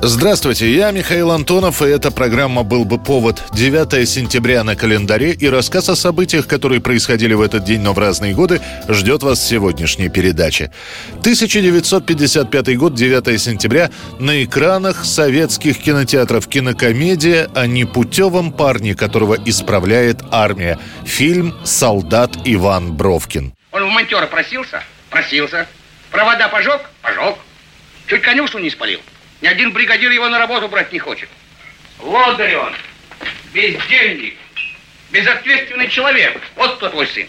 Здравствуйте, я Михаил Антонов, и эта программа «Был бы повод». 9 сентября на календаре и рассказ о событиях, которые происходили в этот день, но в разные годы, ждет вас в сегодняшней передаче. 1955 год, 9 сентября, на экранах советских кинотеатров кинокомедия о непутевом парне, которого исправляет армия. Фильм «Солдат Иван Бровкин». Он в монтера просился? Просился. Провода пожег? Пожег. Чуть конюшню не спалил. Ни один бригадир его на работу брать не хочет. Лодырь он, бездельник, безответственный человек. Вот кто твой сын.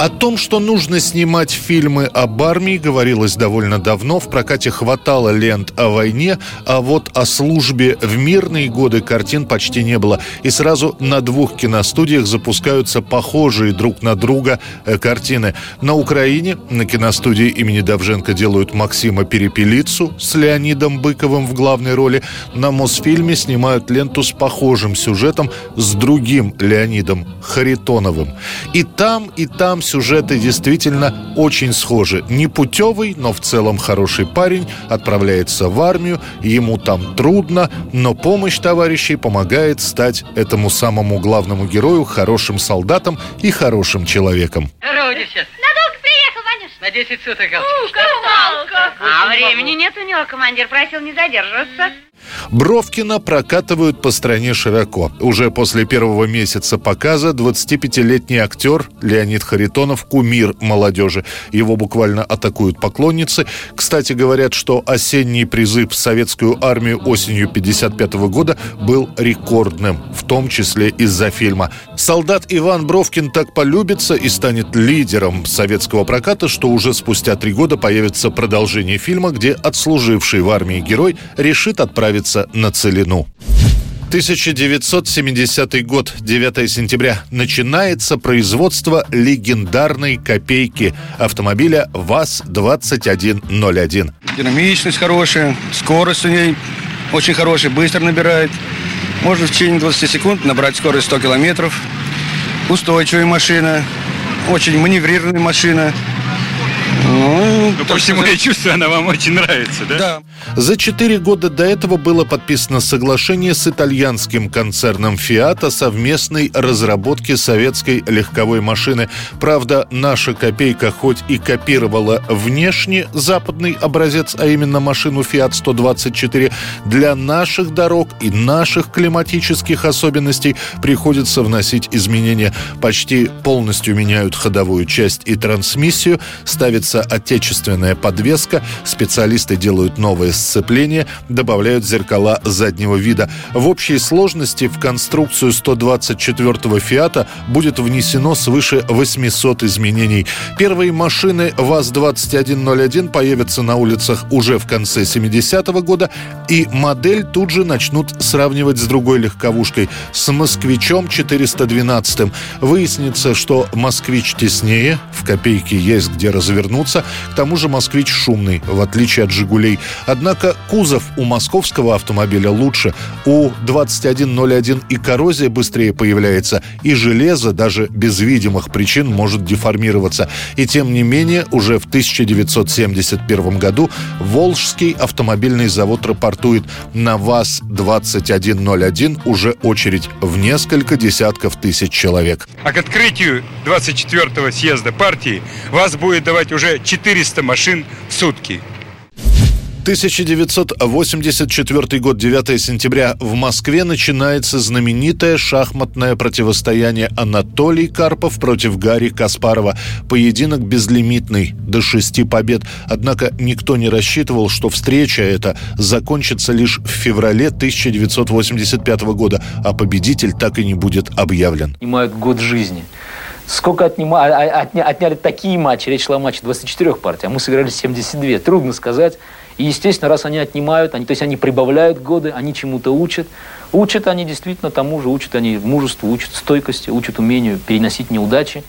О том, что нужно снимать фильмы об армии, говорилось довольно давно. В прокате хватало лент о войне, а вот о службе в мирные годы картин почти не было. И сразу на двух киностудиях запускаются похожие друг на друга э, картины. На Украине на киностудии имени Давженко делают Максима Перепелицу с Леонидом Быковым в главной роли. На Мосфильме снимают ленту с похожим сюжетом с другим Леонидом Харитоновым. И там, и там сюжеты действительно очень схожи. Непутевый, но в целом хороший парень отправляется в армию, ему там трудно, но помощь товарищей помогает стать этому самому главному герою хорошим солдатом и хорошим человеком. Надолго приехал, Ванюш? На 10 суток, Ух, Галочка. как. А времени нет у него, командир просил не задерживаться. Бровкина прокатывают по стране широко. Уже после первого месяца показа 25-летний актер Леонид Харитонов – кумир молодежи. Его буквально атакуют поклонницы. Кстати, говорят, что осенний призыв в советскую армию осенью 55 года был рекордным, в том числе из-за фильма. Солдат Иван Бровкин так полюбится и станет лидером советского проката, что уже спустя три года появится продолжение фильма, где отслуживший в армии герой решит отправиться на целину. 1970 год, 9 сентября. Начинается производство легендарной копейки автомобиля ВАЗ-2101. Динамичность хорошая, скорость у ней очень хорошая, быстро набирает. Можно в течение 20 секунд набрать скорость 100 километров. Устойчивая машина, очень маневрированная машина. Ну, Ну, по всему я чувствую, она вам очень нравится, да? Да. За четыре года до этого было подписано соглашение с итальянским концерном Fiat о совместной разработке советской легковой машины. Правда, наша копейка хоть и копировала внешне западный образец, а именно машину Fiat 124, для наших дорог и наших климатических особенностей приходится вносить изменения. Почти полностью меняют ходовую часть и трансмиссию, ставится отечественная подвеска, специалисты делают новое сцепление, добавляют зеркала заднего вида. В общей сложности в конструкцию 124-го «Фиата» будет внесено свыше 800 изменений. Первые машины ВАЗ-2101 появятся на улицах уже в конце 70-го года, и модель тут же начнут сравнивать с другой легковушкой, с «Москвичом 412». Выяснится, что «Москвич» теснее, в копейке есть где развернуться, к тому же «Москвич» шумный, в отличие от «Жигулей». Однако кузов у московского автомобиля лучше. У 2101 и коррозия быстрее появляется, и железо даже без видимых причин может деформироваться. И тем не менее, уже в 1971 году Волжский автомобильный завод рапортует на ВАЗ-2101 уже очередь в несколько десятков тысяч человек. А к открытию 24-го съезда партии вас будет давать уже 400 машин в сутки. 1984 год, 9 сентября. В Москве начинается знаменитое шахматное противостояние Анатолий Карпов против Гарри Каспарова. Поединок безлимитный, до шести побед. Однако никто не рассчитывал, что встреча эта закончится лишь в феврале 1985 года, а победитель так и не будет объявлен. отнимают год жизни. Сколько отнима... а- а- отня- отняли такие матчи, речь шла о матче 24 партий, а мы сыграли 72. Трудно сказать. И, естественно, раз они отнимают, они, то есть они прибавляют годы, они чему-то учат. Учат они действительно тому же, учат они мужеству, учат стойкости, учат умению переносить неудачи.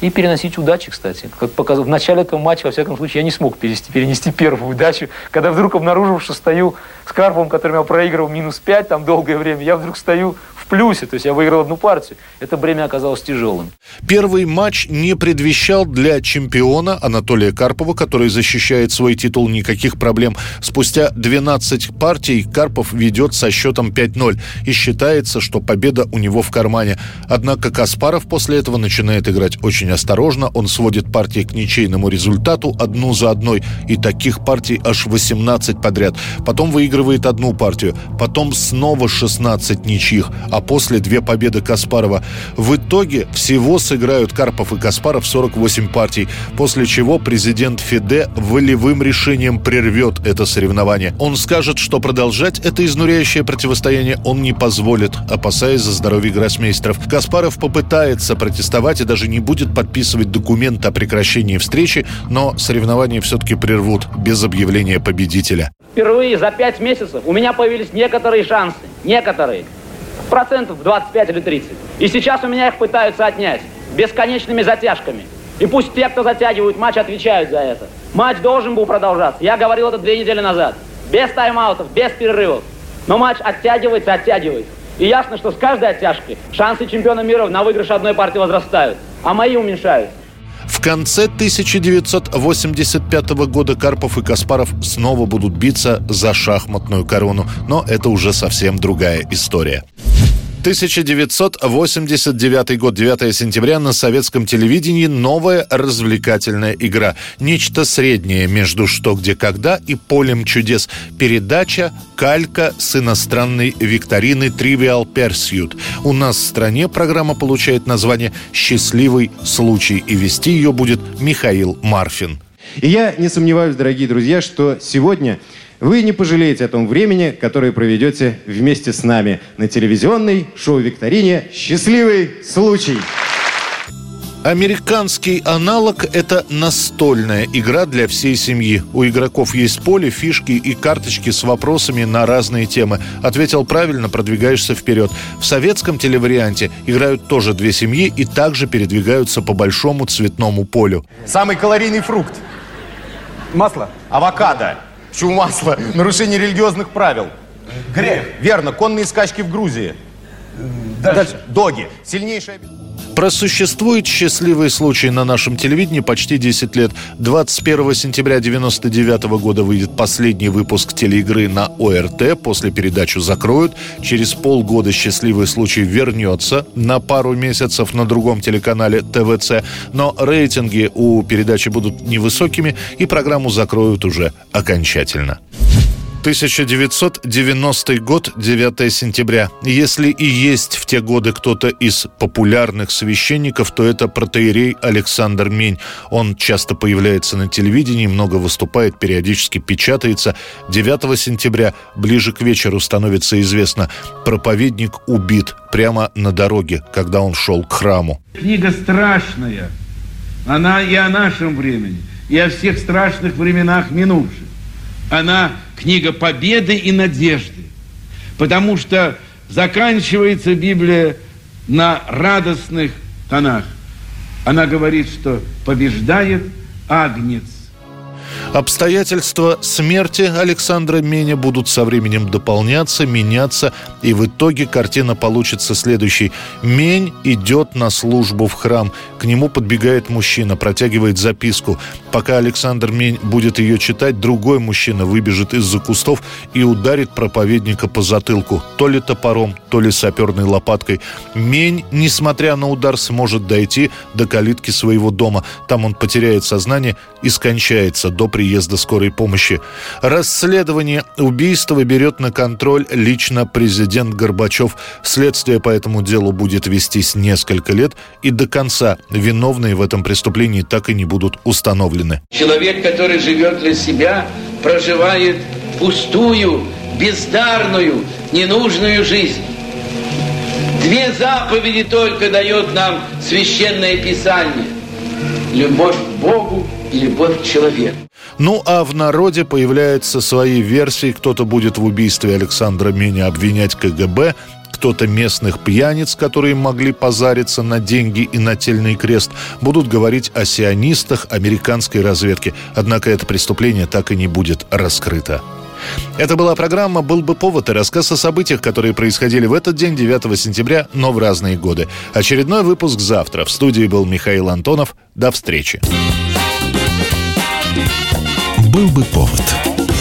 и переносить удачи, кстати. Как показал, в начале этого матча, во всяком случае, я не смог перенести, перенести первую удачу. Когда вдруг обнаружил, что стою с Карповым, которым я проигрывал минус 5 там долгое время, я вдруг стою в плюсе, то есть я выиграл одну партию. Это бремя оказалось тяжелым. Первый матч не предвещал для чемпиона Анатолия Карпова, который защищает свой титул, никаких проблем. Спустя 12 партий Карпов ведет со счетом 5-0 и считается, что победа у него в кармане. Однако Каспаров после этого начинает играть очень осторожно, он сводит партии к ничейному результату одну за одной, и таких партий аж 18 подряд. Потом выигрывает одну партию, потом снова 16 ничьих, а после две победы Каспарова. В итоге всего сыграют Карпов и Каспаров 48 партий, после чего президент ФИДЕ волевым решением прервет это соревнование. Он скажет, что продолжать это изнуряющее противостояние он не позволит, опасаясь за здоровье гроссмейстеров. Каспаров попытается протестовать и даже не будет подписывать документ о прекращении встречи, но соревнования все-таки прервут без объявления победителя. Впервые за пять месяцев у меня появились некоторые шансы. Некоторые процентов 25 или 30. И сейчас у меня их пытаются отнять бесконечными затяжками. И пусть те, кто затягивают матч, отвечают за это. Матч должен был продолжаться. Я говорил это две недели назад. Без тайм-аутов, без перерывов. Но матч оттягивается, оттягивается. И ясно, что с каждой оттяжкой шансы чемпиона мира на выигрыш одной партии возрастают, а мои уменьшаются. В конце 1985 года Карпов и Каспаров снова будут биться за шахматную корону, но это уже совсем другая история. 1989 год, 9 сентября, на советском телевидении новая развлекательная игра. Нечто среднее между «Что, где, когда» и «Полем чудес». Передача «Калька» с иностранной викторины «Trivial Pursuit». У нас в стране программа получает название «Счастливый случай», и вести ее будет Михаил Марфин. И я не сомневаюсь, дорогие друзья, что сегодня вы не пожалеете о том времени, которое проведете вместе с нами на телевизионной шоу-викторине «Счастливый случай». Американский аналог – это настольная игра для всей семьи. У игроков есть поле, фишки и карточки с вопросами на разные темы. Ответил правильно – продвигаешься вперед. В советском телеварианте играют тоже две семьи и также передвигаются по большому цветному полю. Самый калорийный фрукт. Масло. Авокадо. Почему масло? Нарушение религиозных правил. Грех. Верно. Конные скачки в Грузии. Дальше. Дальше. Доги. Сильнейшая... Просуществует счастливый случай на нашем телевидении почти 10 лет. 21 сентября 1999 года выйдет последний выпуск телеигры на ОРТ. После передачу закроют. Через полгода счастливый случай вернется на пару месяцев на другом телеканале ТВЦ. Но рейтинги у передачи будут невысокими и программу закроют уже окончательно. 1990 год, 9 сентября. Если и есть в те годы кто-то из популярных священников, то это протеерей Александр Мень. Он часто появляется на телевидении, много выступает, периодически печатается. 9 сентября, ближе к вечеру, становится известно, проповедник убит прямо на дороге, когда он шел к храму. Книга страшная. Она и о нашем времени, и о всех страшных временах минувших. Она книга победы и надежды, потому что заканчивается Библия на радостных тонах. Она говорит, что побеждает Агнец. Обстоятельства смерти Александра Меня будут со временем дополняться, меняться, и в итоге картина получится следующей. Мень идет на службу в храм. К нему подбегает мужчина, протягивает записку. Пока Александр Мень будет ее читать, другой мужчина выбежит из-за кустов и ударит проповедника по затылку. То ли топором, то ли саперной лопаткой. Мень, несмотря на удар, сможет дойти до калитки своего дома. Там он потеряет сознание и скончается до приезда скорой помощи. Расследование убийства берет на контроль лично президент Горбачев. Следствие по этому делу будет вестись несколько лет, и до конца виновные в этом преступлении так и не будут установлены. Человек, который живет для себя, проживает пустую, бездарную, ненужную жизнь. Две заповеди только дает нам Священное Писание. Любовь к Богу и любовь к человеку. Ну а в народе появляются свои версии. Кто-то будет в убийстве Александра Меня обвинять КГБ, кто-то местных пьяниц, которые могли позариться на деньги и нательный крест, будут говорить о сионистах американской разведки. Однако это преступление так и не будет раскрыто. Это была программа «Был бы повод» и рассказ о событиях, которые происходили в этот день, 9 сентября, но в разные годы. Очередной выпуск завтра. В студии был Михаил Антонов. До встречи. «Был бы повод».